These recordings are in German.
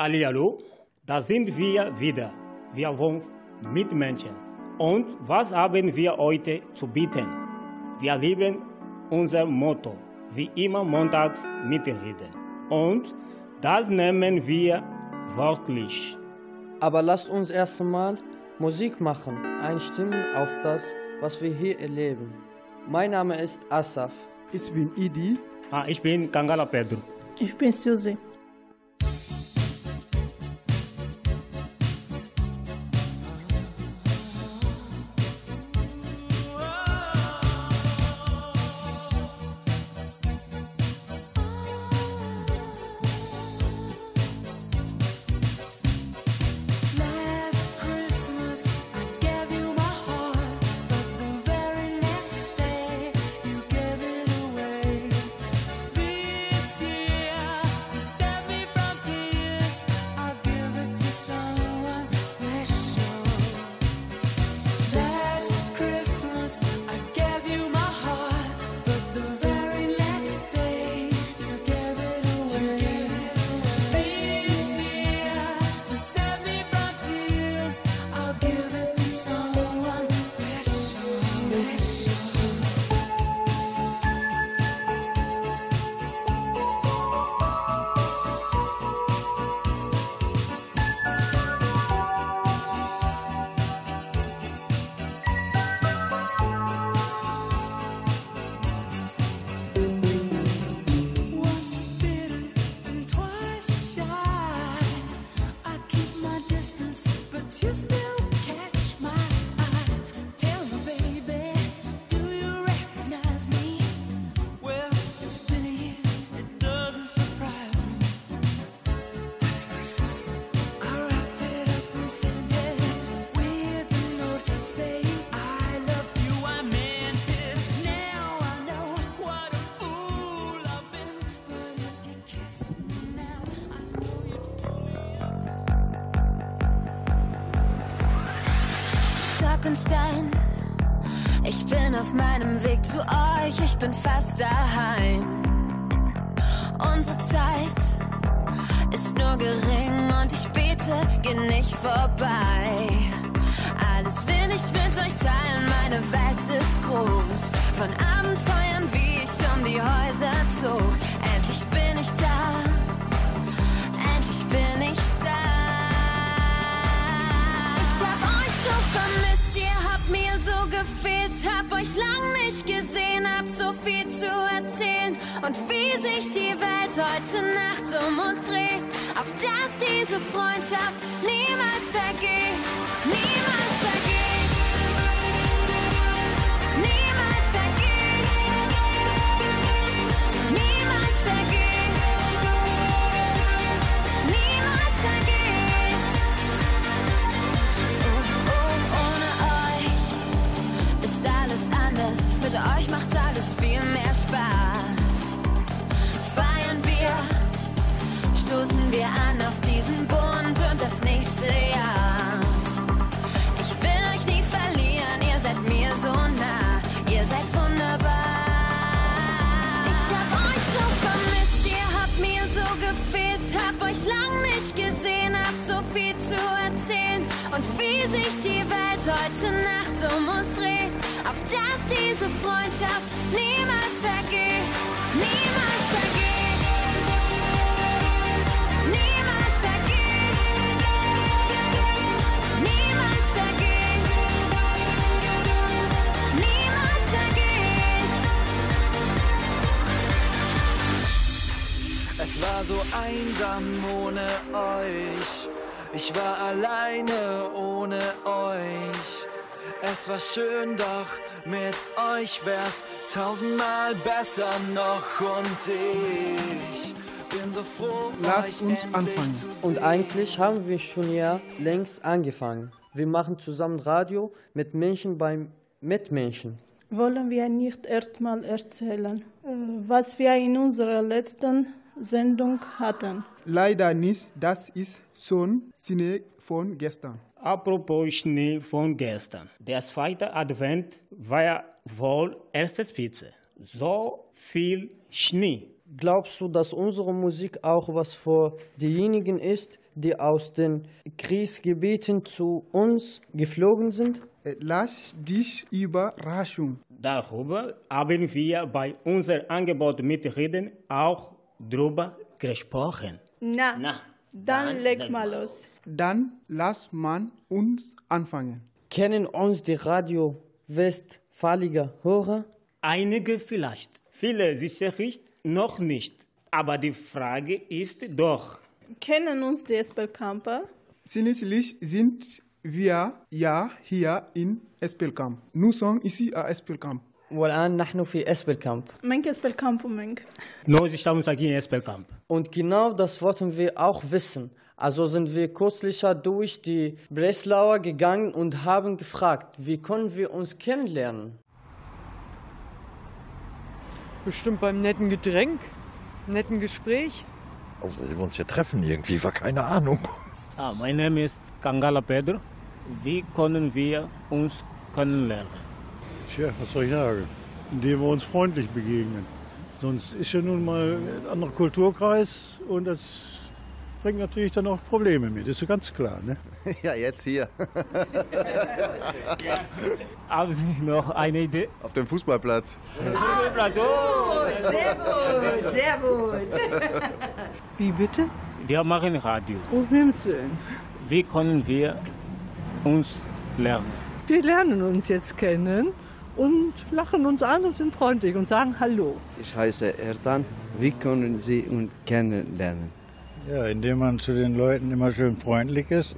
Hallihallo, da sind wir wieder. Wir wollen Mitmenschen. Und was haben wir heute zu bieten? Wir lieben unser Motto, wie immer montags mitreden. Und das nehmen wir wörtlich. Aber lasst uns erst einmal Musik machen, einstimmen auf das, was wir hier erleben. Mein Name ist Asaf. Ich bin Idi. Ah, ich bin Kangala Pedro. Ich bin Susi. Stein. Ich bin auf meinem Weg zu euch, ich bin fast daheim. Unsere Zeit ist nur gering und ich bete, geh nicht vorbei. Alles will ich mit euch teilen, meine Welt ist groß. Von Abenteuern, wie ich um die Häuser zog. Endlich bin ich da, Euch lang nicht gesehen, hab so viel zu erzählen. Und wie sich die Welt heute Nacht um uns dreht. Auf dass diese Freundschaft niemals vergeht. Wir an auf diesen Bund und das nächste Jahr. Ich will euch nie verlieren, ihr seid mir so nah, ihr seid wunderbar. Ich hab euch so vermisst, ihr habt mir so gefehlt, hab euch lang nicht gesehen, hab so viel zu erzählen. Und wie sich die Welt heute Nacht um uns dreht, auf dass diese Freundschaft niemals vergeht, niemals vergeht. War so einsam ohne euch. Ich war alleine ohne euch. Es war schön, doch mit euch wär's tausendmal besser noch. Und ich bin so froh, Lasst uns anfangen. Und eigentlich haben wir schon ja längst angefangen. Wir machen zusammen Radio mit Menschen beim Mitmenschen. Wollen wir nicht erstmal erzählen, äh, was wir in unserer letzten Sendung hatten? Leider nicht, das ist schon Schnee von gestern. Apropos Schnee von gestern. Der zweite Advent war ja wohl erste Spitze. So viel Schnee. Glaubst du, dass unsere Musik auch was für diejenigen ist, die aus den Kriegsgebieten zu uns geflogen sind? Äh, Lass dich überraschen. Darüber haben wir bei unserem Angebot mit Reden auch drüber gesprochen. Na, Na, dann leg mal los. Dann lass man uns anfangen. Kennen uns die Radio Westfaliger Hörer? Einige vielleicht, viele sicherlich noch nicht. Aber die Frage ist doch, Kennen uns die Espelkamper? Sinneslich sind wir ja hier in Espelkamp. Nous sommes ici à Espelkamp. والآن نحن في اسبلكامب Menk Espelkamp und Menk. nós estamos aqui em Espelkamp. Und genau das wollten wir auch wissen. Also sind wir kürzlicher durch die Breslauer gegangen und haben gefragt, wie können wir uns kennenlernen? Bestimmt beim netten Getränk, netten Gespräch. Also, wir uns hier treffen irgendwie, war keine Ahnung. Ah, mein Name ist Kangala Pedro. Wie können wir uns kennenlernen? Tja, was soll ich sagen? Indem wir uns freundlich begegnen. Sonst ist ja nun mal ein anderer Kulturkreis und das bringt natürlich dann auch Probleme mit, ist ja ganz klar. Ne? Ja, jetzt hier, Haben Sie noch eine Idee? auf dem Fußballplatz. Sehr gut. Wie bitte? Wir machen Radio. Himmels Willen. Wie können wir uns lernen? Wir lernen uns jetzt kennen und lachen uns an und sind freundlich und sagen Hallo. Ich heiße Erdan. Wie können Sie uns kennenlernen? Ja, indem man zu den Leuten immer schön freundlich ist.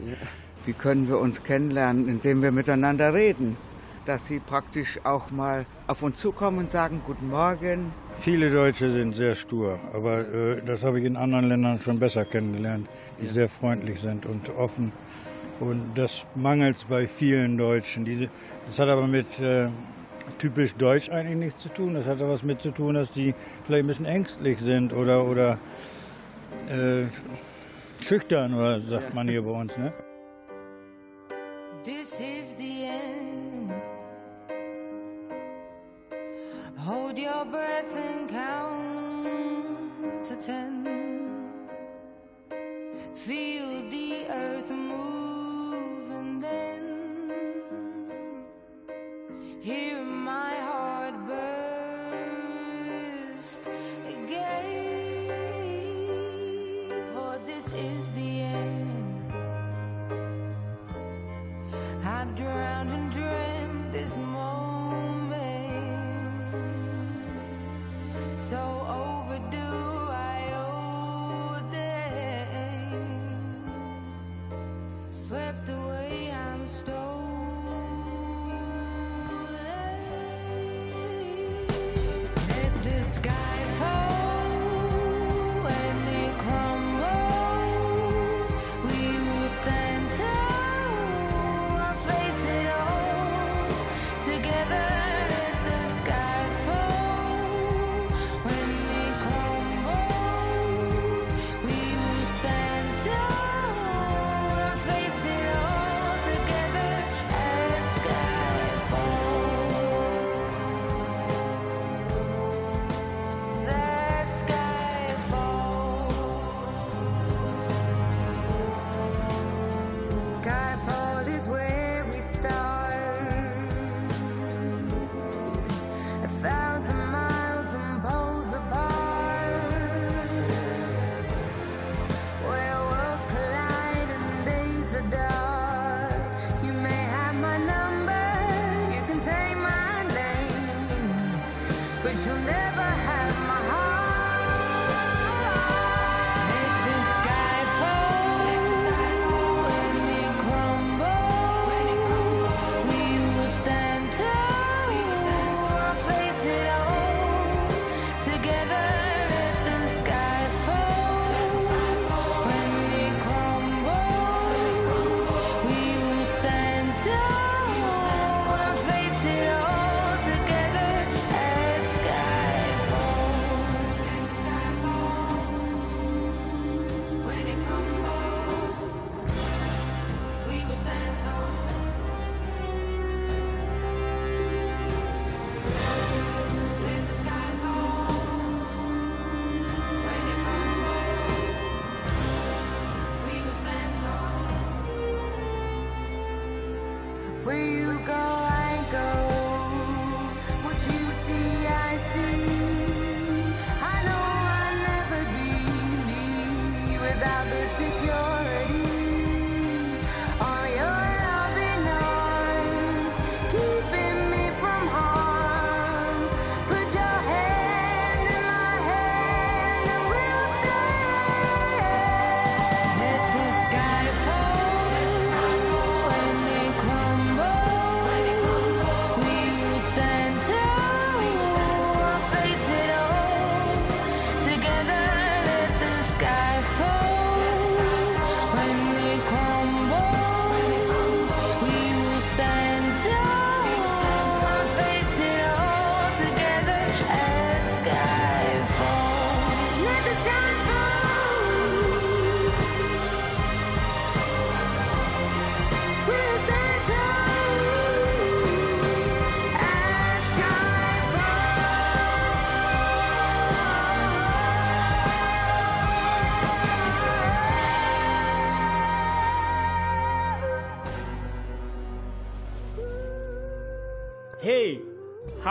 Wie können wir uns kennenlernen, indem wir miteinander reden? Dass sie praktisch auch mal auf uns zukommen und sagen Guten Morgen. Viele Deutsche sind sehr stur, aber äh, das habe ich in anderen Ländern schon besser kennengelernt, die sehr freundlich sind und offen. Und das mangelt bei vielen Deutschen. Diese, das hat aber mit äh, typisch Deutsch eigentlich nichts zu tun. Das hat aber was mit zu tun, dass die vielleicht ein bisschen ängstlich sind oder, oder äh, schüchtern, oder sagt man hier bei uns. Ne? This is the end. Hold your breath and count to ten. Feel the earth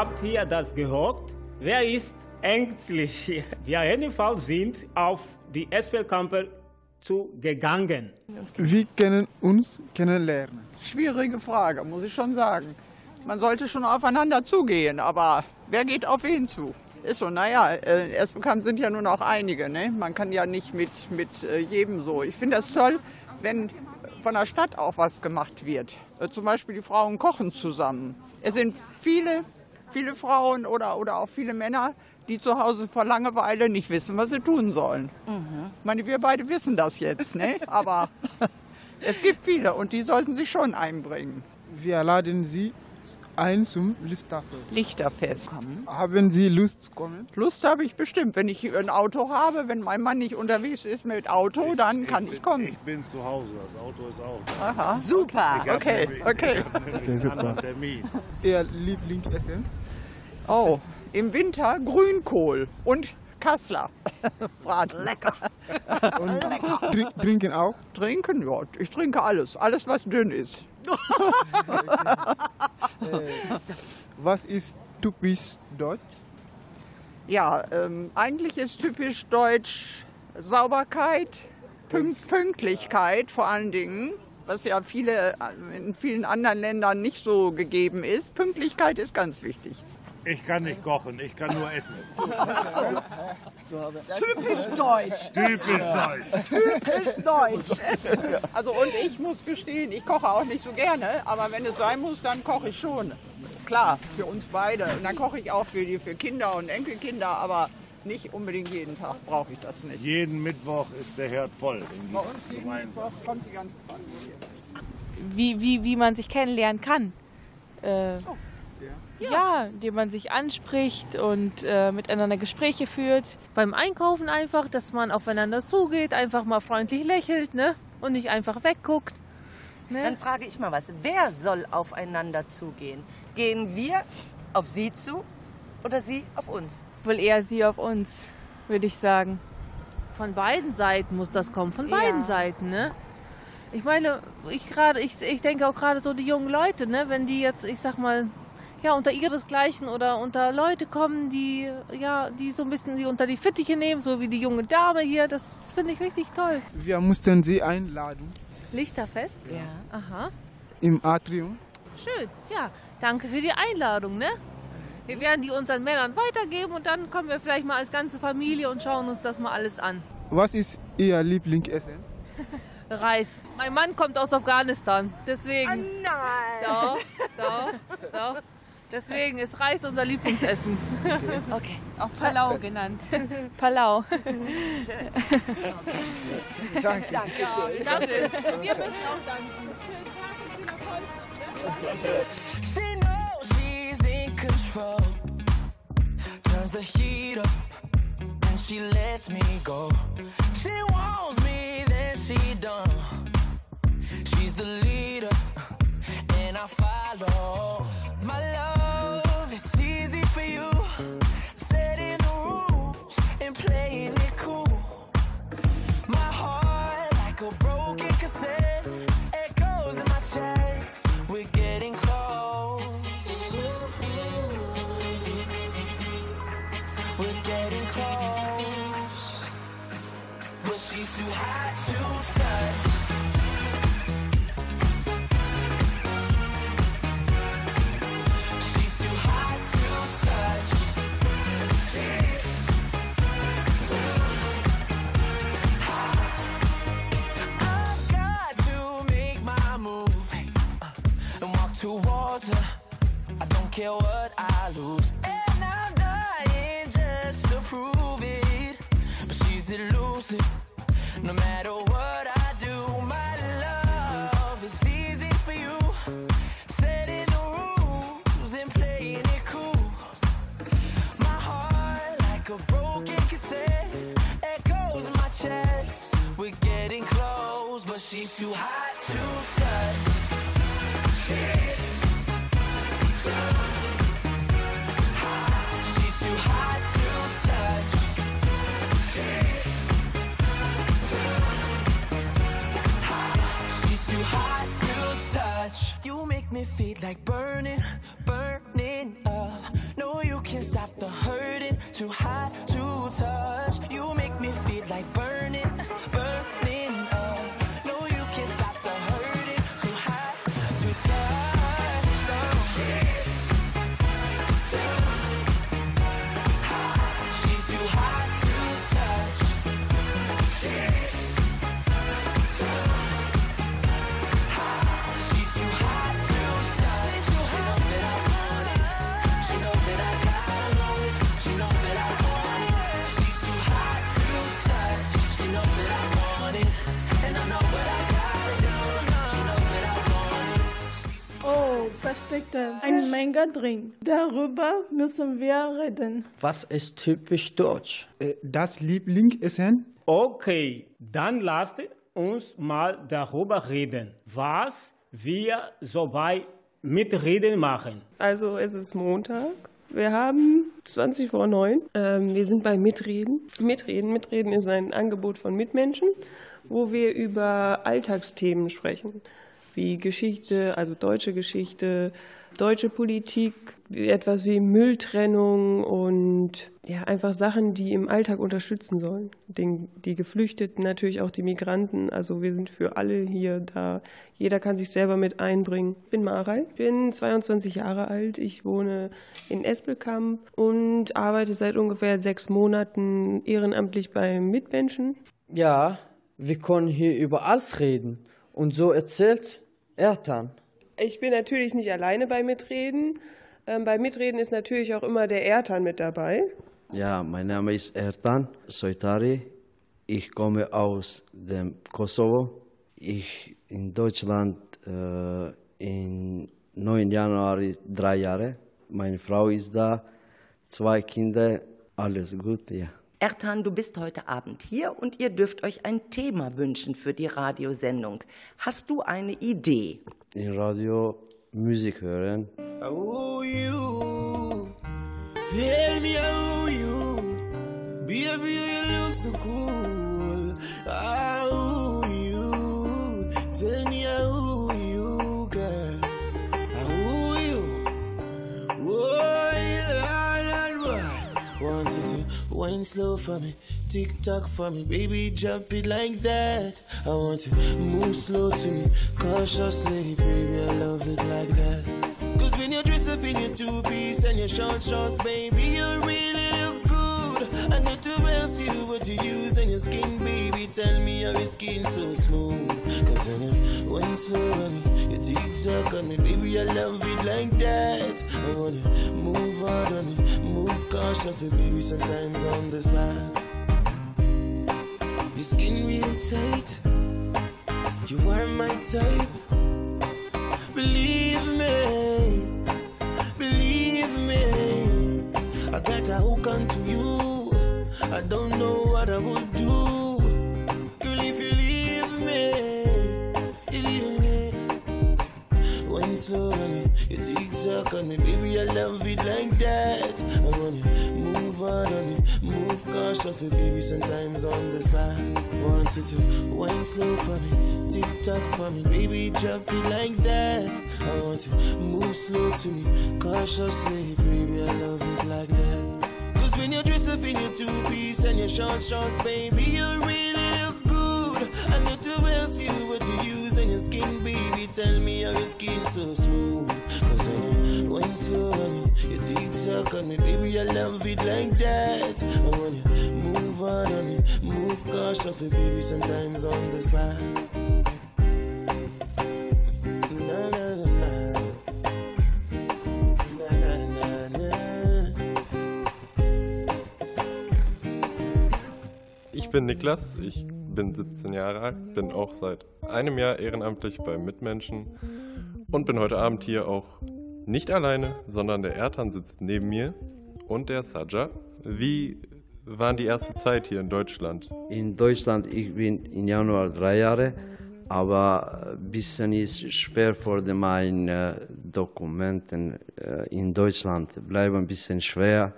habt ihr das gehört? Wer ist ängstlich? Wir jedenfalls sind auf die SPL-Camper zugegangen. Wir können uns kennenlernen. Schwierige Frage, muss ich schon sagen. Man sollte schon aufeinander zugehen, aber wer geht auf wen zu? Ist so, naja, äh, erst bekannt sind ja nur noch einige. Ne? Man kann ja nicht mit, mit äh, jedem so. Ich finde es toll, wenn von der Stadt auch was gemacht wird. Äh, zum Beispiel die Frauen kochen zusammen. Es sind viele, viele Frauen oder, oder auch viele Männer, die zu Hause vor Langeweile nicht wissen, was sie tun sollen. Ich meine, wir beide wissen das jetzt, ne? aber es gibt viele und die sollten sich schon einbringen. Wir laden Sie ein zum Lichterfest. Lichterfest. Haben Sie Lust zu kommen? Lust habe ich bestimmt. Wenn ich ein Auto habe, wenn mein Mann nicht unterwegs ist mit Auto, dann kann ich, kommen. Ich bin zu Hause, das Auto ist auch. Aha. Super. Ich Okay, okay. Ich Okay, einen super. Termin. Ihr Lieblingsessen? Oh, im Winter Grünkohl und Kassler. Braten. Lecker. Und trink- trinken auch? Trinken, ja. Ich trinke alles. Alles, was dünn ist. Was ist typisch deutsch? Ja, ähm, eigentlich ist typisch deutsch Sauberkeit, Pünkt Pünktlichkeit vor allen Dingen, was ja viele, äh, in vielen anderen Ländern nicht so gegeben ist. Pünktlichkeit ist ganz wichtig. Ich kann nicht kochen, ich kann nur essen. Typisch deutsch. Typisch deutsch. Typisch deutsch. Also und ich muss gestehen, ich koche auch nicht so gerne, aber wenn es sein muss, dann koche ich schon. Klar, für uns beide. Und dann koche ich auch für die für Kinder und Enkelkinder, aber nicht unbedingt jeden Tag brauche ich das nicht. Jeden Mittwoch ist der Herd voll. Bei uns jeden gemeinsam. Mittwoch kommt die ganze Familie. wie, wie, wie man sich kennenlernen kann. Äh, ja. indem man sich anspricht und äh, miteinander Gespräche führt. Beim Einkaufen einfach, dass man aufeinander zugeht, einfach mal freundlich lächelt ne? und nicht einfach wegguckt. Ne? Dann frage ich mal was. Wer soll aufeinander zugehen? Gehen wir auf Sie zu oder Sie auf uns? Wohl eher sie auf uns, würde ich sagen. Von beiden Seiten muss das kommen, von Ja. beiden Seiten, ne? Ich meine, ich gerade, ich, ich denke auch gerade so die jungen Leute, ne, wenn die jetzt, ich sag mal, ja, unter ihresgleichen oder unter Leute kommen, die, ja, die so ein bisschen sie unter die Fittiche nehmen, so wie die junge Dame hier, das finde ich richtig toll. Wir mussten Sie einladen Lichterfest? Ja. Aha. im Atrium. Schön, ja. Danke für die Einladung, ne? Wir werden die unseren Männern weitergeben und dann kommen wir vielleicht mal als ganze Familie und schauen uns das mal alles an. Was ist Ihr Lieblingsessen? Reis. Mein Mann kommt aus Afghanistan, deswegen. nein! Doch, doch, doch. Deswegen ist Reis unser Lieblingsessen. Okay. Auch Palau genannt. Palau. Danke. Dankeschön. Danke. Wir müssen auch danken. She knows she's in control. Turns the heat up and she lets me go. She wants me, then she done. She's the leader and I follow. My love, for you. Care what I lose, me feel like burning steckt eine Menge drin. Darüber müssen wir reden. Was ist typisch deutsch? Äh, Das Lieblingsessen? Okay, dann lasst uns mal darüber reden, was wir so bei Mitreden machen. Also es ist Montag. Wir haben 20 vor 9. Ähm, wir sind bei Mitreden. Mitreden. Mitreden ist ein Angebot von Mitmenschen, wo wir über Alltagsthemen sprechen. Wie Geschichte, also deutsche Geschichte, deutsche Politik, etwas wie Mülltrennung und ja, einfach Sachen, die im Alltag unterstützen sollen. Den, die Geflüchteten, natürlich auch die Migranten. Also wir sind für alle hier da. Jeder kann sich selber mit einbringen. Ich bin Marei, bin 22 Jahre alt. Ich wohne in Espelkamp und arbeite seit ungefähr sechs Monaten ehrenamtlich bei Mitmenschen. Ja, wir können hier über alles reden. Und so erzählt Ertan. Ich bin natürlich nicht alleine bei Mitreden. Ähm, bei Mitreden ist natürlich auch immer der Ertan mit dabei. Ja, mein Name ist Ertan Soitari. Ich komme aus dem Kosovo. Ich in Deutschland äh, in 9. Januar drei Jahre. Meine Frau ist da, zwei Kinder, alles gut, ja. Ertan, du bist heute Abend hier und ihr dürft euch ein Thema wünschen für die Radiosendung. Hast du eine Idee? In Radio Musik hören. Oh, you. Tell me how you. Baby, you look so cool. How wine slow for me. Tick tock for me, baby, jump it like that. I want to move slow to me, cautiously, baby, I love it like that. Cause when you dress up in your two piece and your short shorts, baby, you really look good. I know to else you what you use on your skin, baby. Tell me how your skin so smooth. Cause when you went slow on me, your teeth suck on me, baby, I love it like that. I wanna move hard on me, cautiously, baby, sometimes on the spot. Your skin really tight, you are my type. Believe me, believe me. I got a hook onto you. I don't know what I would do. When slow on me, you tock on me, baby. I love it like that. I wanna move on on me, move cautiously, baby. Sometimes on the spot. Want you to wine slow for me, tick tock for me, baby. Drop it like that. I want to move slow to me, cautiously, baby. I love it like that. Cause when you dress up in your two piece and your short shorts, baby, you really look good. And you two tell me how your skin so smooth. Cause I wine so on me, your suck on me, baby, I love it like that. And when you move on on me, move cautiously, baby, sometimes on the spot. Ich bin Niklas, ich bin 17 Jahre alt, bin auch seit einem Jahr ehrenamtlich bei Mitmenschen und bin heute Abend hier auch nicht alleine, sondern der Ertan sitzt neben mir und der Saja. Wie war die erste Zeit hier in Deutschland? In Deutschland, ich bin im Januar drei Jahre, aber ein bisschen ist schwer für die meine Dokumenten äh, in Deutschland. Bleiben ein bisschen schwer.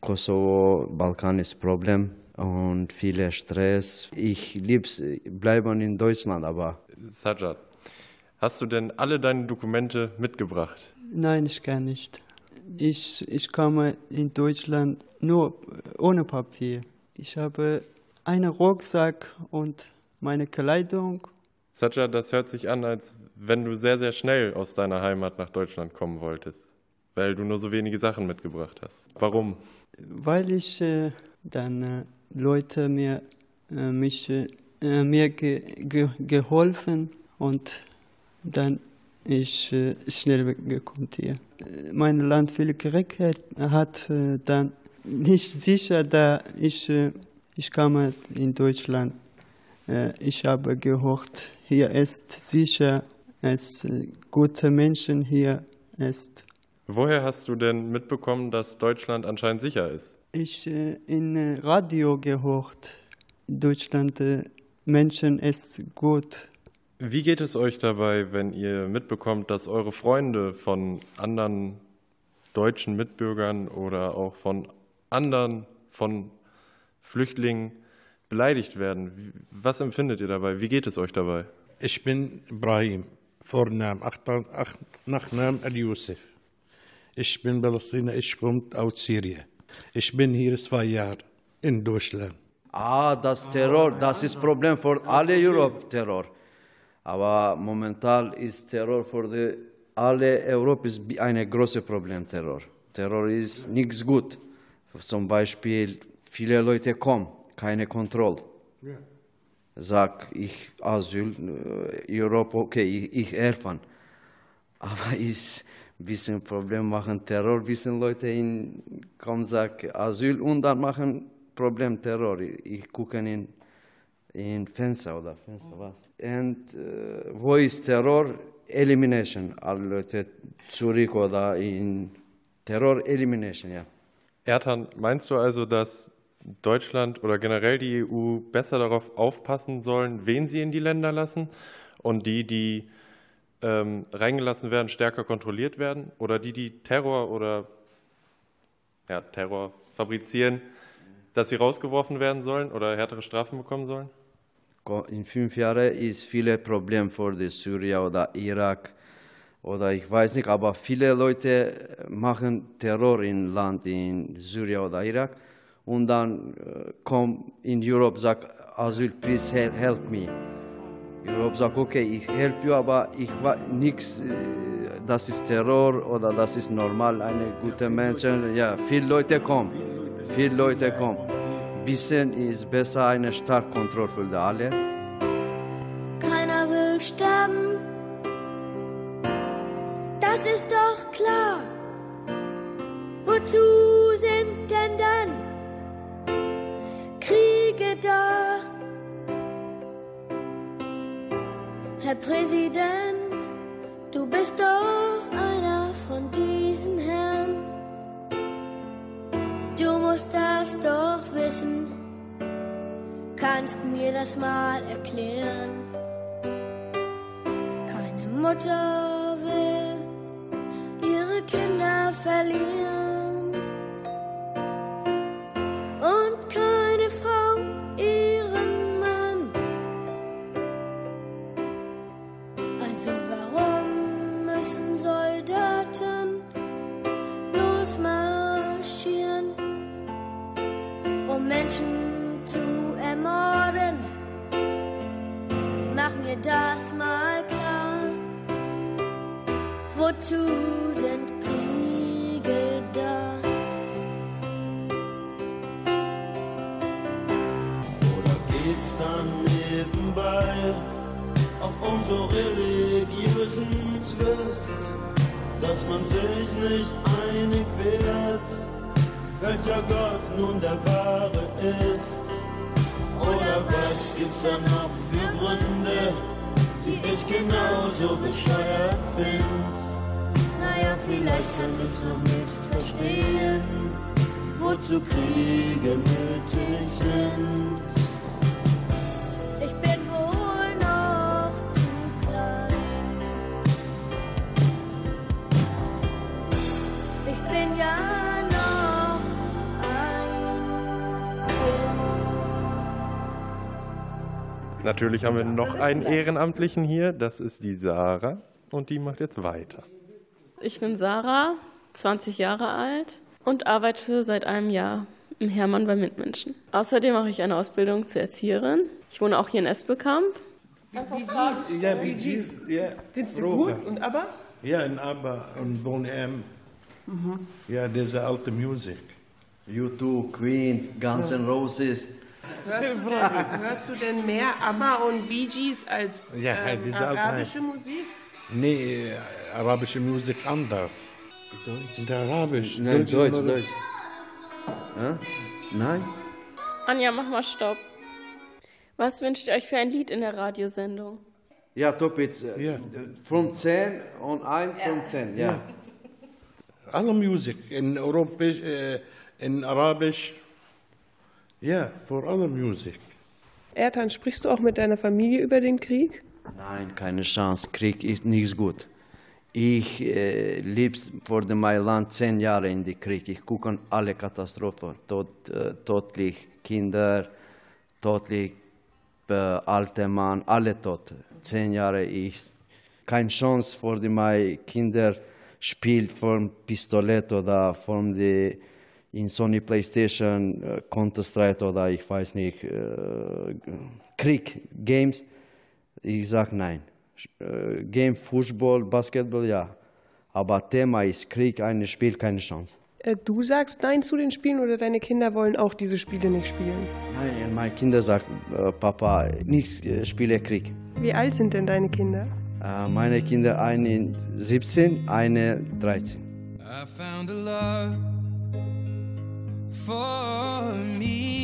Kosovo, Balkan ist Problem und viel Stress. Ich liebe bleiben in Deutschland, aber Sajad, hast du denn alle deine Dokumente mitgebracht? Nein, ich kann nicht. Ich, ich komme in Deutschland nur ohne Papier. Ich habe einen Rucksack und meine Kleidung. Sajad, das hört sich an, als wenn du sehr, sehr schnell aus deiner Heimat nach Deutschland kommen wolltest, weil du nur so wenige Sachen mitgebracht hast. Warum? Weil ich äh, dann äh, Leute mir, äh, mich, äh, mir ge, ge, geholfen und dann ich äh, schnell gekommen hier. Äh, Mein Land viel Krieg hat, äh, dann nicht sicher, da ich, äh, ich komme in Deutschland. Ich habe gehört, hier ist sicher, es gute Menschen hier ist. Woher hast du denn mitbekommen, dass Deutschland anscheinend sicher ist? Ich äh, in äh, Radio gehört, Deutschland äh, Menschen ist gut. Wie geht es euch dabei, wenn ihr mitbekommt, dass eure Freunde von anderen deutschen Mitbürgern oder auch von anderen, von Flüchtlingen beleidigt werden? Was empfindet ihr dabei? Wie geht es euch dabei? Ich bin Ibrahim, Vornamen, Nachnamen Al-Yusuf. Ich bin Palästina, ich komme aus Syrien. Ich bin hier zwei Jahre in Deutschland. Ah, das Terror, das ist Problem für alle Europe Terror. Aber momentan ist Terror für die, alle Europa ein großes Problem Terror. Terror ist nichts gut. Zum Beispiel viele Leute kommen, keine Kontrolle. Sag ich Asyl, äh, Europa, okay, ich, ich helfen. Aber ist bisschen Problem machen Terror, bisschen Leute in sagen Asyl und dann machen Problem Terror. Ich, gucke in in Fenster oder Fenster was. Und äh, wo ist Terror? Elimination. Alle Leute zurück oder in Terror Elimination, ja. Ertan, meinst du also, dass Deutschland oder generell die EU besser darauf aufpassen sollen, wen sie in die Länder lassen und die, die ähm, reingelassen werden, stärker kontrolliert werden? Oder die, die Terror oder ja, Terror fabrizieren, dass sie rausgeworfen werden sollen oder härtere Strafen bekommen sollen? In fünf Jahren ist viele Probleme für die Syrien oder Irak oder ich weiß nicht, aber viele Leute machen Terror im Land in Syrien oder Irak und dann äh, kommen in Europe sagt Asyl, please help, help me. Europe sagt okay, ich help you, aber ich weiß nichts, äh, das ist Terror oder das ist normal, eine gute Menschen. Ja, viele Leute kommen, viele Leute kommen. Bisschen ist besser eine starke Kontrolle für alle. Keiner will sterben, das ist doch klar. Wozu Herr Präsident, du bist doch einer von diesen Herren. Du musst das doch wissen, kannst mir das mal erklären. Keine Mutter will ihre Kinder verlieren wozu sind Kriege da? Oder geht's dann nebenbei um so religiösen Zwist, dass man sich nicht einig wird, welcher Gott nun der wahre ist? Oder was gibt's da noch für Gründe, die ich genauso bescheuert find? Vielleicht kann ich's noch nicht verstehen, wozu Kriege nötig sind. Ich bin wohl noch zu klein. Ich bin ja noch ein Kind. Natürlich haben wir noch einen Ehrenamtlichen hier, das ist die Sarah und die macht jetzt weiter. Ich bin Sarah, 20 Jahre alt und arbeite seit einem Jahr im Hermann bei Mitmenschen. Außerdem mache ich eine Ausbildung zur Erzieherin. Ich wohne auch hier in Espelkamp. Ja, Bee Gees, ja. Findest du gut? Und aber? Ja, in ABBA und Bon M. Mhm. Ja, diese alte Musik. U2, Queen, Guns N' Roses. Hörst du, denn, hörst du denn mehr ABBA und Bee Gees als Ja, ähm, alte- arabische Musik? Nee, äh, arabische Musik anders. Sind Arabisch. Nein, Deutsch, oder- Deutsch. Ja? Nein? Anja, mach mal Stopp. Was wünscht ihr euch für ein Lied in der Radiosendung? Ja, top, it's uh, from 10 und 1 from 10, ja. Alle Musik in Europäisch, äh, in Arabisch. Ja, für alle Musik. Ertan, sprichst du auch mit deiner Familie über den Krieg? Nein, keine Chance. Krieg ist nichts gut. Ich äh, lebe vor dem Land zehn Jahre in den Krieg. Ich gucke alle Katastrophen. Tod, äh, todlich Kinder, todlich äh, alte Mann, alle tot. Zehn Jahre ich. Keine Chance für die meine Kinder spielt von Pistolet oder von die in Sony PlayStation äh, Counter-Strike oder ich weiß nicht äh, Krieg Games. Ich sag nein. Game Fußball, Basketball ja. Aber Thema ist Krieg, ein Spiel, keine Chance. Äh, Du sagst Nein zu den Spielen oder deine Kinder wollen auch diese Spiele nicht spielen? Nein, meine Kinder sagen, äh, Papa, nichts äh, spiele Krieg. Wie alt sind denn deine Kinder? Meine Kinder, eine 17, eine 13. I found a love for me.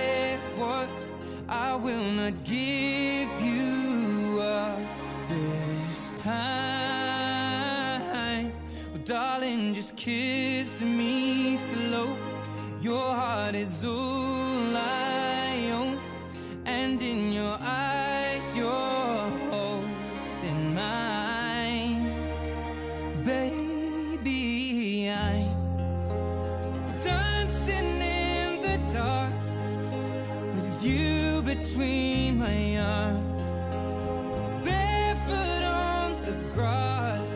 I will not give you up this time. Well, darling, just kiss me slow. Your heart is all between my arms. Barefoot on the grass,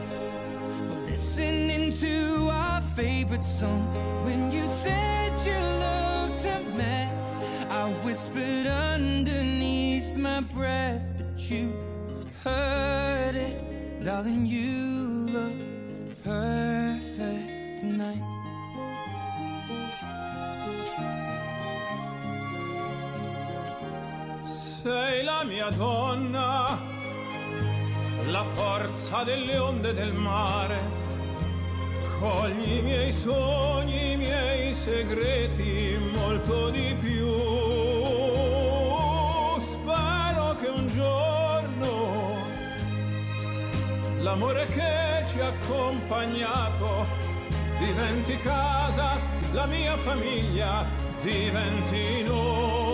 listening to our favorite song. When you said you looked a mess, I whispered underneath my breath, but you heard it. Darling, you look perfect tonight. Mia donna, la forza delle onde del mare. Cogli i miei sogni, i miei segreti, molto di più. Spero che un giorno l'amore che ci ha accompagnato diventi casa, la mia famiglia diventi noi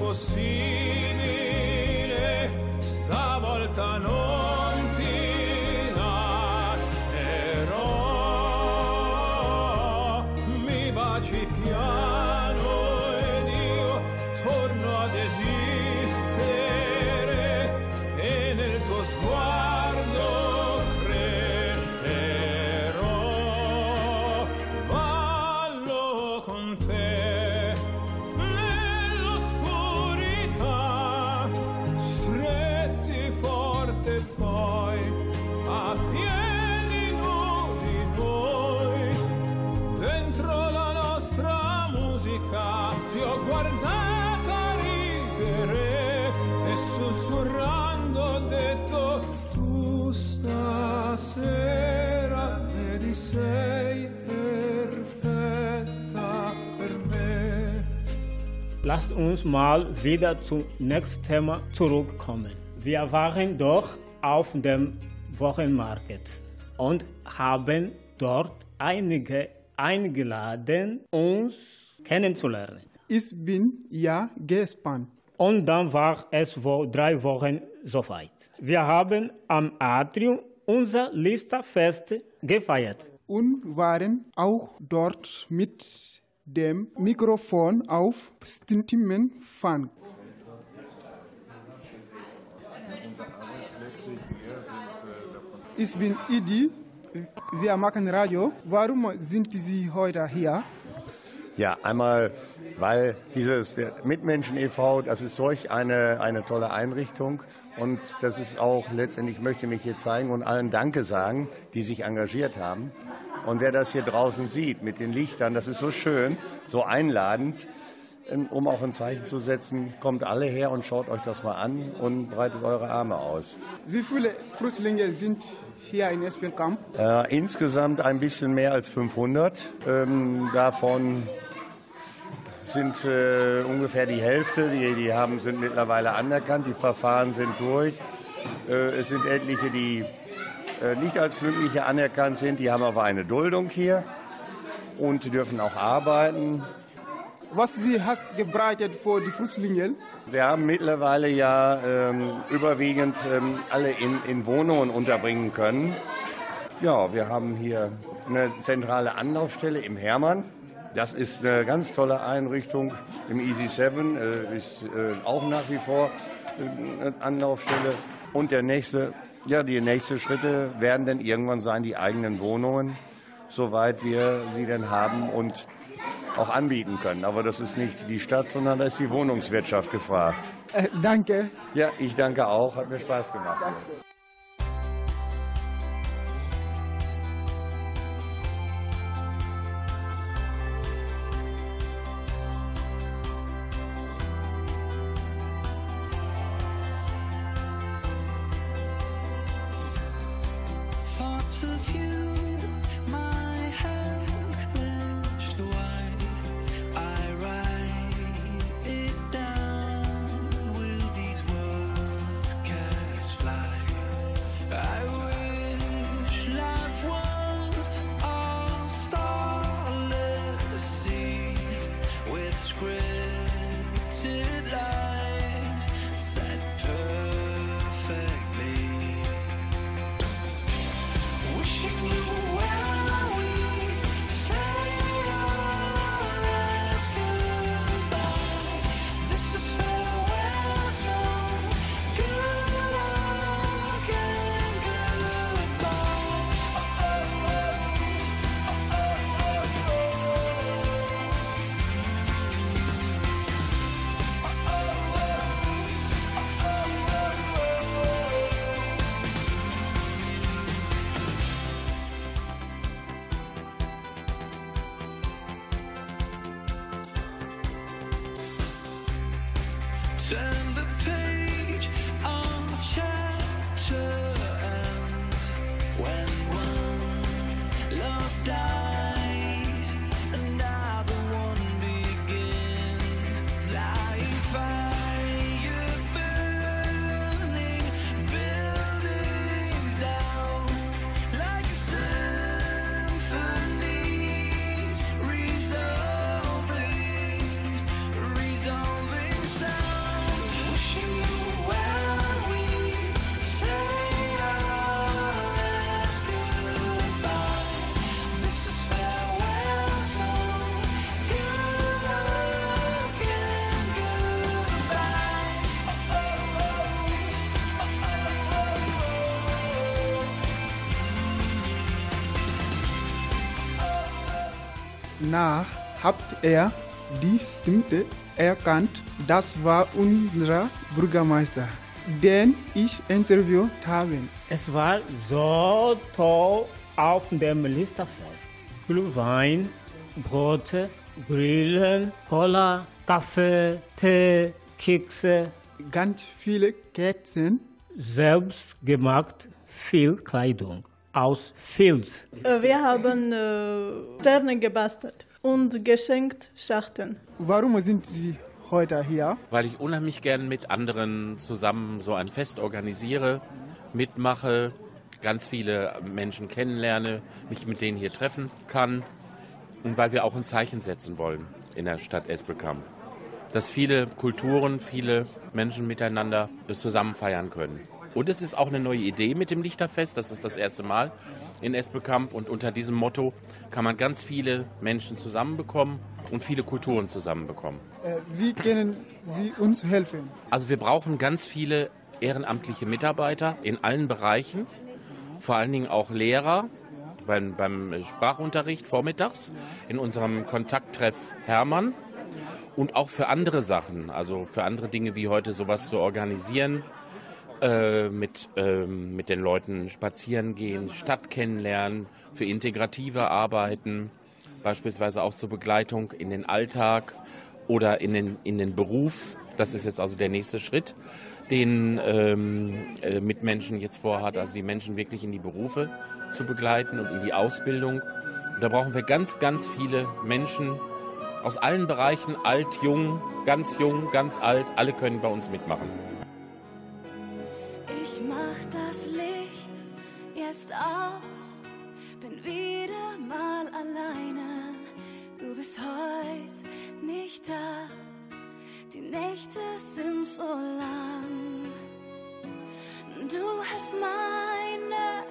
impossível. Sei perfetta per me. Lasst uns mal wieder zum nächsten Thema zurückkommen. Wir waren doch auf dem Wochenmarkt und haben dort einige eingeladen, uns kennenzulernen. Ich bin ja gespannt. Und dann war es vor drei Wochen soweit. Wir haben am Atrium unser Listerfest gefeiert. Und waren auch dort mit dem Mikrofon auf Stimmenfang. Ich bin Idi. Wir machen Radio. Warum sind Sie heute hier? Ja, einmal, weil dieses Mitmenschen e.V., das ist solch eine, eine tolle Einrichtung. Und das ist auch letztendlich, möchte mich hier zeigen und allen Danke sagen, die sich engagiert haben. Und wer das hier draußen sieht mit den Lichtern, das ist so schön, so einladend, ähm, um auch ein Zeichen zu setzen. Kommt alle her und schaut euch das mal an und breitet eure Arme aus. Wie viele Flüchtlinge sind hier in Espelkamp? Äh, insgesamt ein bisschen mehr als 500. Ähm, davon sind äh, ungefähr die Hälfte, die, die haben, sind mittlerweile anerkannt, die Verfahren sind durch. Äh, es sind etliche, die äh, nicht als Flüchtlinge anerkannt sind, die haben aber eine Duldung hier und dürfen auch arbeiten. Was Sie hast gebreitet für die Flüchtlinge? Wir haben mittlerweile ja ähm, überwiegend ähm, alle in, in Wohnungen unterbringen können. Ja, wir haben hier eine zentrale Anlaufstelle im Hermann. Das ist eine ganz tolle Einrichtung. Im Easy 7 äh, ist äh, auch nach wie vor äh, eine Anlaufstelle. Und der nächste, ja, die nächsten Schritte werden dann irgendwann sein, die eigenen Wohnungen, soweit wir sie denn haben und auch anbieten können. Aber das ist nicht die Stadt, sondern da ist die Wohnungswirtschaft gefragt. Äh, danke. Ja, ich danke auch. Hat mir Spaß gemacht. Thoughts Danach hat er die Stimme erkannt. Das war unser Bürgermeister, den ich interviewt habe. Es war so toll auf dem Listerfest. Glühwein, Brote, Grillen, Cola, Kaffee, Tee, Kekse. Ganz viele Kerzen. Selbst gemacht, viel Kleidung aus Filz. Äh, Wir haben äh, Sterne gebastelt und geschenkt Schachteln. Warum sind Sie heute hier? Weil ich unheimlich gern mit anderen zusammen so ein Fest organisiere, mitmache, ganz viele Menschen kennenlerne, mich mit denen hier treffen kann und weil wir auch ein Zeichen setzen wollen in der Stadt Espelkamp. Dass viele Kulturen, viele Menschen miteinander zusammen feiern können. Und es ist auch eine neue Idee mit dem Lichterfest. Das ist das erste Mal in Espelkamp. Und unter diesem Motto kann man ganz viele Menschen zusammenbekommen und viele Kulturen zusammenbekommen. Äh, Wie können Sie uns helfen? Also wir brauchen ganz viele ehrenamtliche Mitarbeiter in allen Bereichen, vor allen Dingen auch Lehrer beim, beim Sprachunterricht vormittags in unserem Kontakttreff Hermann und auch für andere Sachen, also für andere Dinge wie heute sowas zu organisieren, äh, mit, ähm, mit den Leuten spazieren gehen, Stadt kennenlernen, für integrative Arbeiten, beispielsweise auch zur Begleitung in den Alltag oder in den, in den Beruf. Das ist jetzt also der nächste Schritt, den ähm, äh, Mitmenschen jetzt vorhat, also die Menschen wirklich in die Berufe zu begleiten und in die Ausbildung. Und da brauchen wir ganz, ganz viele Menschen aus allen Bereichen, alt, jung, ganz jung, ganz alt, alle können bei uns mitmachen. Mach das Licht jetzt aus, bin wieder mal alleine. Du bist heute nicht da, die Nächte sind so lang. Du hältst meine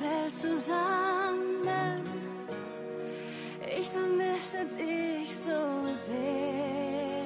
Welt zusammen. Ich vermisse dich so sehr.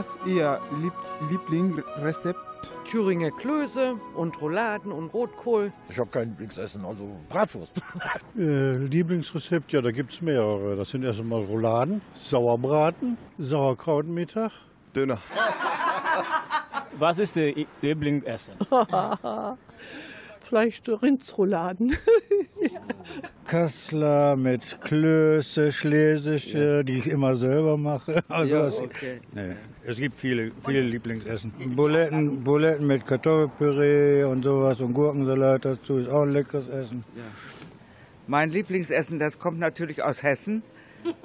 Was Ihr Lieb Lieblingsrezept? Thüringer Klöße und Rouladen und Rotkohl. Ich habe kein Lieblingsessen, also Bratwurst. Äh, Lieblingsrezept, ja, da gibt es mehrere. Das sind erst einmal Rouladen, Sauerbraten, Sauerkrautmittag. Döner. Was ist Ihr Lieblingsessen? Vielleicht Rindsrouladen. Kassler mit Klöße, Schlesische, die ich immer selber mache. Also Ja, es, okay. nee, es gibt viele, viele Lieblingsessen. Buletten, Buletten mit Kartoffelpüree und sowas und Gurkensalat dazu ist auch ein leckeres Essen. Mein Lieblingsessen, das kommt natürlich aus Hessen.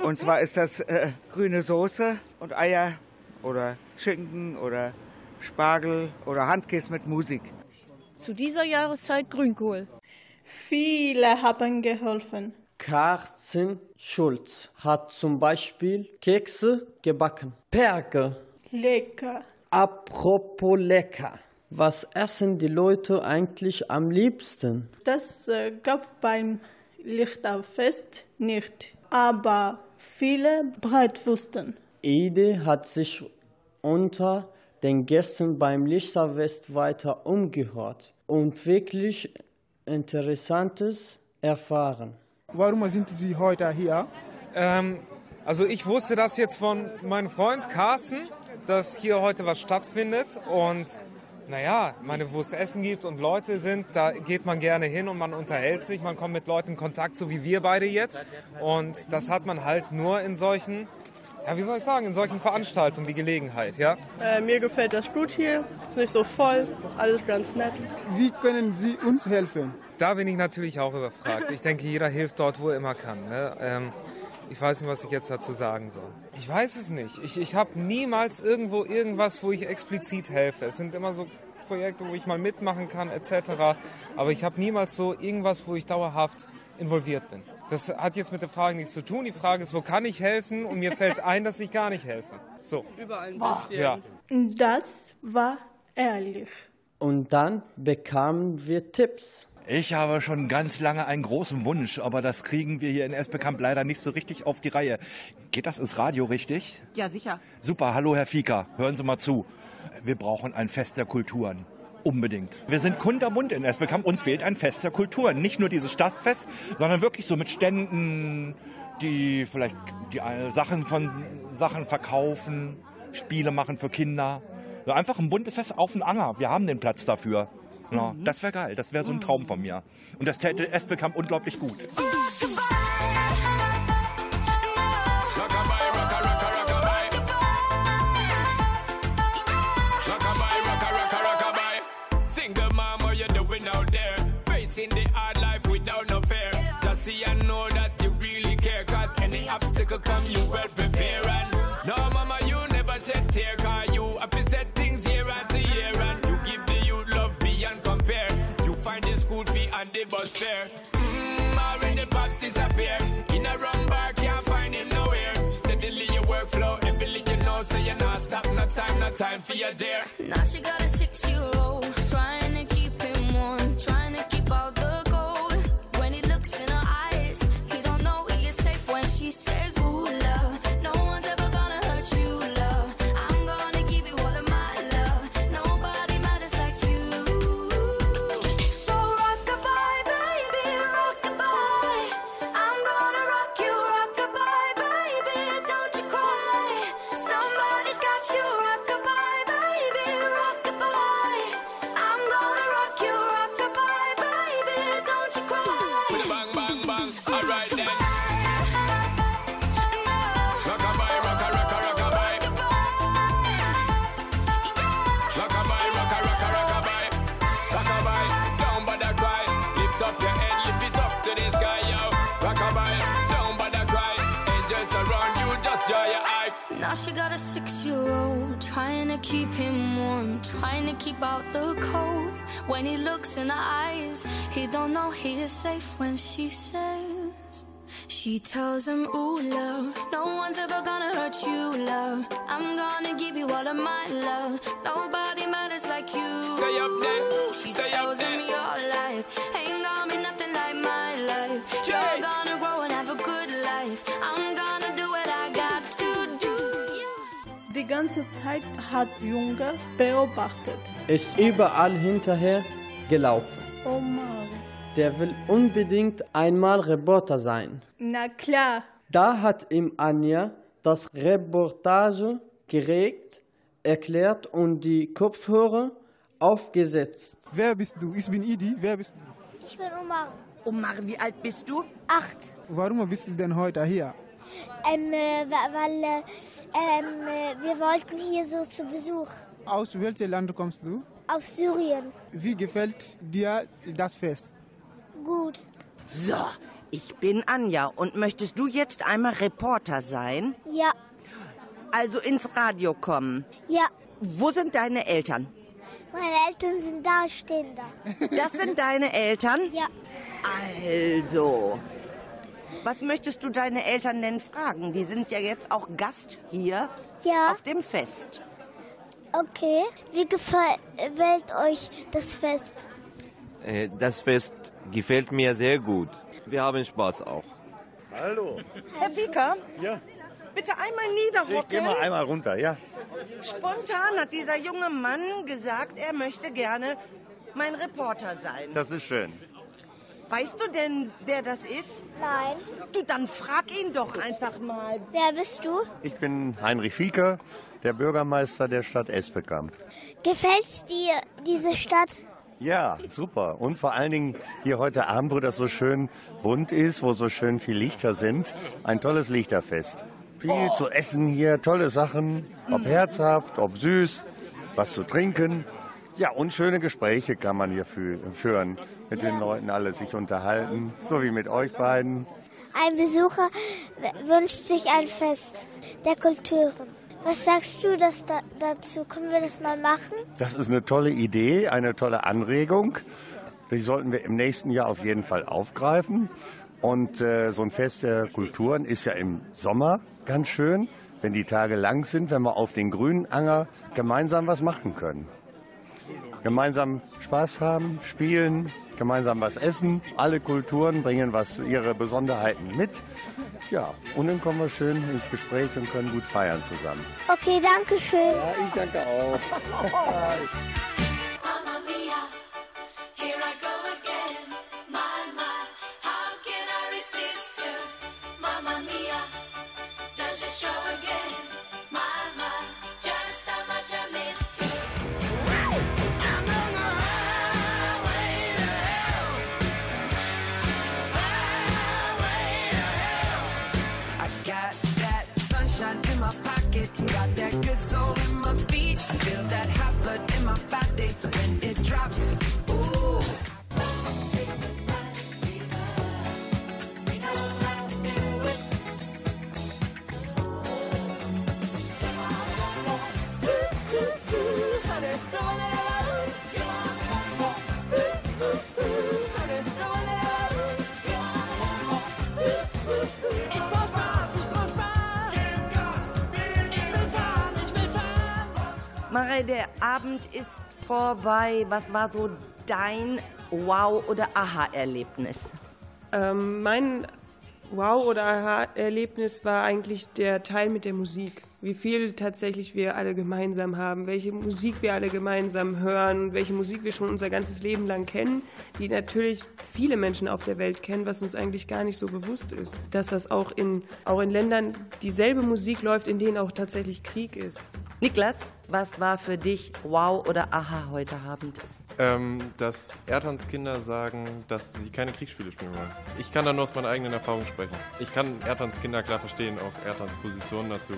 Und zwar ist das äh, grüne Soße und Eier oder Schinken oder Spargel oder Handkäse mit Musik. Zu dieser Jahreszeit Grünkohl. Viele haben geholfen. Karsten Schulz hat zum Beispiel Kekse gebacken. Perke. Lecker. Apropos lecker. Was essen die Leute eigentlich am liebsten? Das äh, gab beim Lichterfest nicht, aber viele Bratwürsten. Ede hat sich unter den Gästen beim Lichterfest weiter umgehört und wirklich Interessantes erfahren. Warum sind Sie heute hier? Ähm, also ich wusste das jetzt von meinem Freund Carsten, dass hier heute was stattfindet und naja, meine, wo es Essen gibt und Leute sind, da geht man gerne hin und man unterhält sich, man kommt mit Leuten in Kontakt, so wie wir beide jetzt. Und das hat man halt nur in solchen, ja, wie soll ich sagen, in solchen Veranstaltungen wie Gelegenheit, ja. Äh, mir gefällt das gut hier, ist nicht so voll, alles ganz nett. Wie können Sie uns helfen? Da bin ich natürlich auch überfragt. Ich denke, jeder hilft dort, wo er immer kann. Ne? Ähm, Ich weiß nicht, was ich jetzt dazu sagen soll. Ich weiß es nicht. Ich, ich habe niemals irgendwo irgendwas, wo ich explizit helfe. Es sind immer so Projekte, wo ich mal mitmachen kann, etc. Aber ich habe niemals so irgendwas, wo ich dauerhaft involviert bin. Das hat jetzt mit der Frage nichts zu tun. Die Frage ist, wo kann ich helfen? Und mir fällt ein, dass ich gar nicht helfe. So. Überall ein bisschen. Ja. Das war ehrlich. Und dann bekamen wir Tipps. Ich habe schon ganz lange einen großen Wunsch, aber das kriegen wir hier in Esbekamp leider nicht so richtig auf die Reihe. Geht das ins Radio richtig? Ja, sicher. Super, hallo Herr Fieker, hören Sie mal zu. Wir brauchen ein Fest der Kulturen. Unbedingt. Wir sind kunterbunt in Esbekamp, uns fehlt ein Fest der Kulturen. Nicht nur dieses Stadtfest, sondern wirklich so mit Ständen, die vielleicht die äh, Sachen von Sachen verkaufen, Spiele machen für Kinder. So einfach ein buntes Fest auf den Anger. Wir haben den Platz dafür. Ja, Das wäre geil, das wäre so ein Traum von mir. Und das täte Esbekamp unglaublich gut. Obstacle come, you well prepare. And no, mama, you never shed tear. Cause you have to set things year after year. And you give the youth love beyond compare. You find the school fee and the bus fare. Mmm, already pops disappear. In a wrong bar, can't find him nowhere. Steadily your workflow, everything you know, so you're not stop. No time, no time for your dare. Now she got a six-year-old, trying to She tells him, ooh, love, no one's ever gonna hurt you, love. I'm gonna give you all of my love. Nobody matters like you. Stay up there, She stay up tells there. him your life ain't gonna be nothing like my life. You're gonna grow and have a good life. I'm gonna do what I got to do. Die ganze Zeit hat Junge beobachtet. Ist überall hinterher gelaufen. Oh Mann. Der will unbedingt einmal Reporter sein. Na klar. Da hat ihm Anja das Reportagegerät erklärt und die Kopfhörer aufgesetzt. Wer bist du? Ich bin Idi. Wer bist du? Ich bin Omar. Omar, wie alt bist du? Acht. Warum bist du denn heute hier? Ähm, äh, weil äh, ähm, äh, wir wollten hier so zu Besuch Aus welchem Land kommst du? auf Syrien. Wie gefällt dir das Fest? Gut. So, ich bin Anja und möchtest du jetzt einmal Reporter sein? Ja, Also ins Radio kommen. ja. Wo sind deine Eltern? Meine Eltern sind da, stehen da. Das sind deine Eltern? Ja. Also, was möchtest du deine Eltern denn fragen? Die sind ja jetzt auch Gast hier Ja. auf dem Fest. Okay. Wie gefällt euch das Fest? Äh, Das Fest gefällt mir sehr gut. Wir haben Spaß auch. Hallo. Herr Fieker? Ja. Bitte einmal Ich niederrocken. gehe mal einmal runter, ja. Spontan hat dieser junge Mann gesagt, er möchte gerne mein Reporter sein. Das ist schön. Weißt du denn, wer das ist? Nein. Du, dann frag ihn doch einfach mal. Wer bist du? Ich bin Heinrich Fieker, der Bürgermeister der Stadt Esbekamp. Gefällt dir diese Stadt? Ja, super. Und vor allen Dingen hier heute Abend, wo das so schön bunt ist, wo so schön viele Lichter sind. Ein tolles Lichterfest. Viel zu essen hier, tolle Sachen, ob herzhaft, ob süß, was zu trinken. Ja, und schöne Gespräche kann man hier fü- führen. Mit den Leuten alle sich unterhalten, so wie mit euch beiden. Ein Besucher wünscht sich ein Fest der Kulturen. Was sagst du da, dazu? Können wir das mal machen? Das ist eine tolle Idee, eine tolle Anregung. Die sollten wir im nächsten Jahr auf jeden Fall aufgreifen. Und äh, so ein Fest der Kulturen ist ja im Sommer ganz schön, wenn die Tage lang sind, wenn wir auf den grünen Anger gemeinsam was machen können. Gemeinsam Spaß haben, spielen, gemeinsam was essen. Alle Kulturen bringen was ihre Besonderheiten mit. Ja, und dann kommen wir schön ins Gespräch und können gut feiern zusammen. Okay, danke schön. Ja, ich danke auch. Abend ist vorbei. Was war so dein Wow- oder Aha-Erlebnis? Ähm, mein Wow- oder Aha-Erlebnis war eigentlich der Teil mit der Musik. Wie viel tatsächlich wir alle gemeinsam haben, welche Musik wir alle gemeinsam hören, welche Musik wir schon unser ganzes Leben lang kennen, die natürlich viele Menschen auf der Welt kennen, was uns eigentlich gar nicht so bewusst ist. Dass das auch in, auch in Ländern dieselbe Musik läuft, in denen auch tatsächlich Krieg ist. Niklas, was war für dich Wow oder Aha heute Abend? Ähm, dass Erdhans Kinder sagen, dass sie keine Kriegsspiele spielen wollen. Ich kann da nur aus meiner eigenen Erfahrung sprechen. Ich kann Erdhans Kinder klar verstehen, auch Erdhans Position dazu.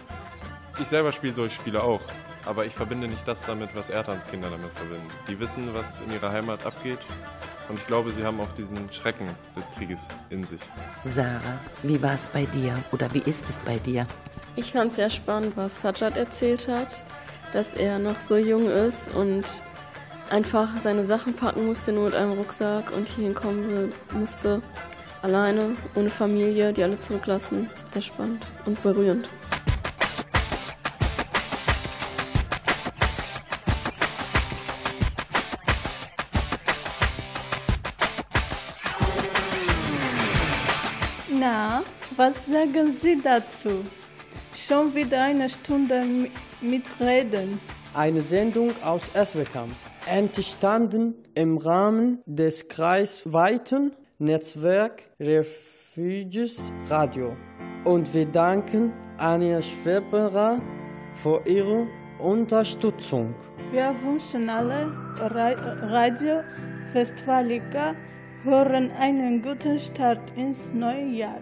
Ich selber spiele solche Spiele auch, aber ich verbinde nicht das damit, was Erdhans Kinder damit verbinden. Die wissen, was in ihrer Heimat abgeht und ich glaube, sie haben auch diesen Schrecken des Krieges in sich. Sarah, wie war es bei dir oder wie ist es bei dir? Ich fand es sehr spannend, was Sajad erzählt hat, dass er noch so jung ist und einfach seine Sachen packen musste, nur mit einem Rucksack und hierhin kommen musste, alleine, ohne Familie, die alle zurücklassen. Sehr spannend und berührend. Was sagen Sie dazu? Schon wieder eine Stunde mi- mitreden. Eine Sendung aus Esbekamp, entstanden im Rahmen des kreisweiten Netzwerk Refuges Radio. Und wir danken Anja Schweberer für ihre Unterstützung. Wir wünschen alle Ra Radio Westfalica hören einen guten Start ins neue Jahr.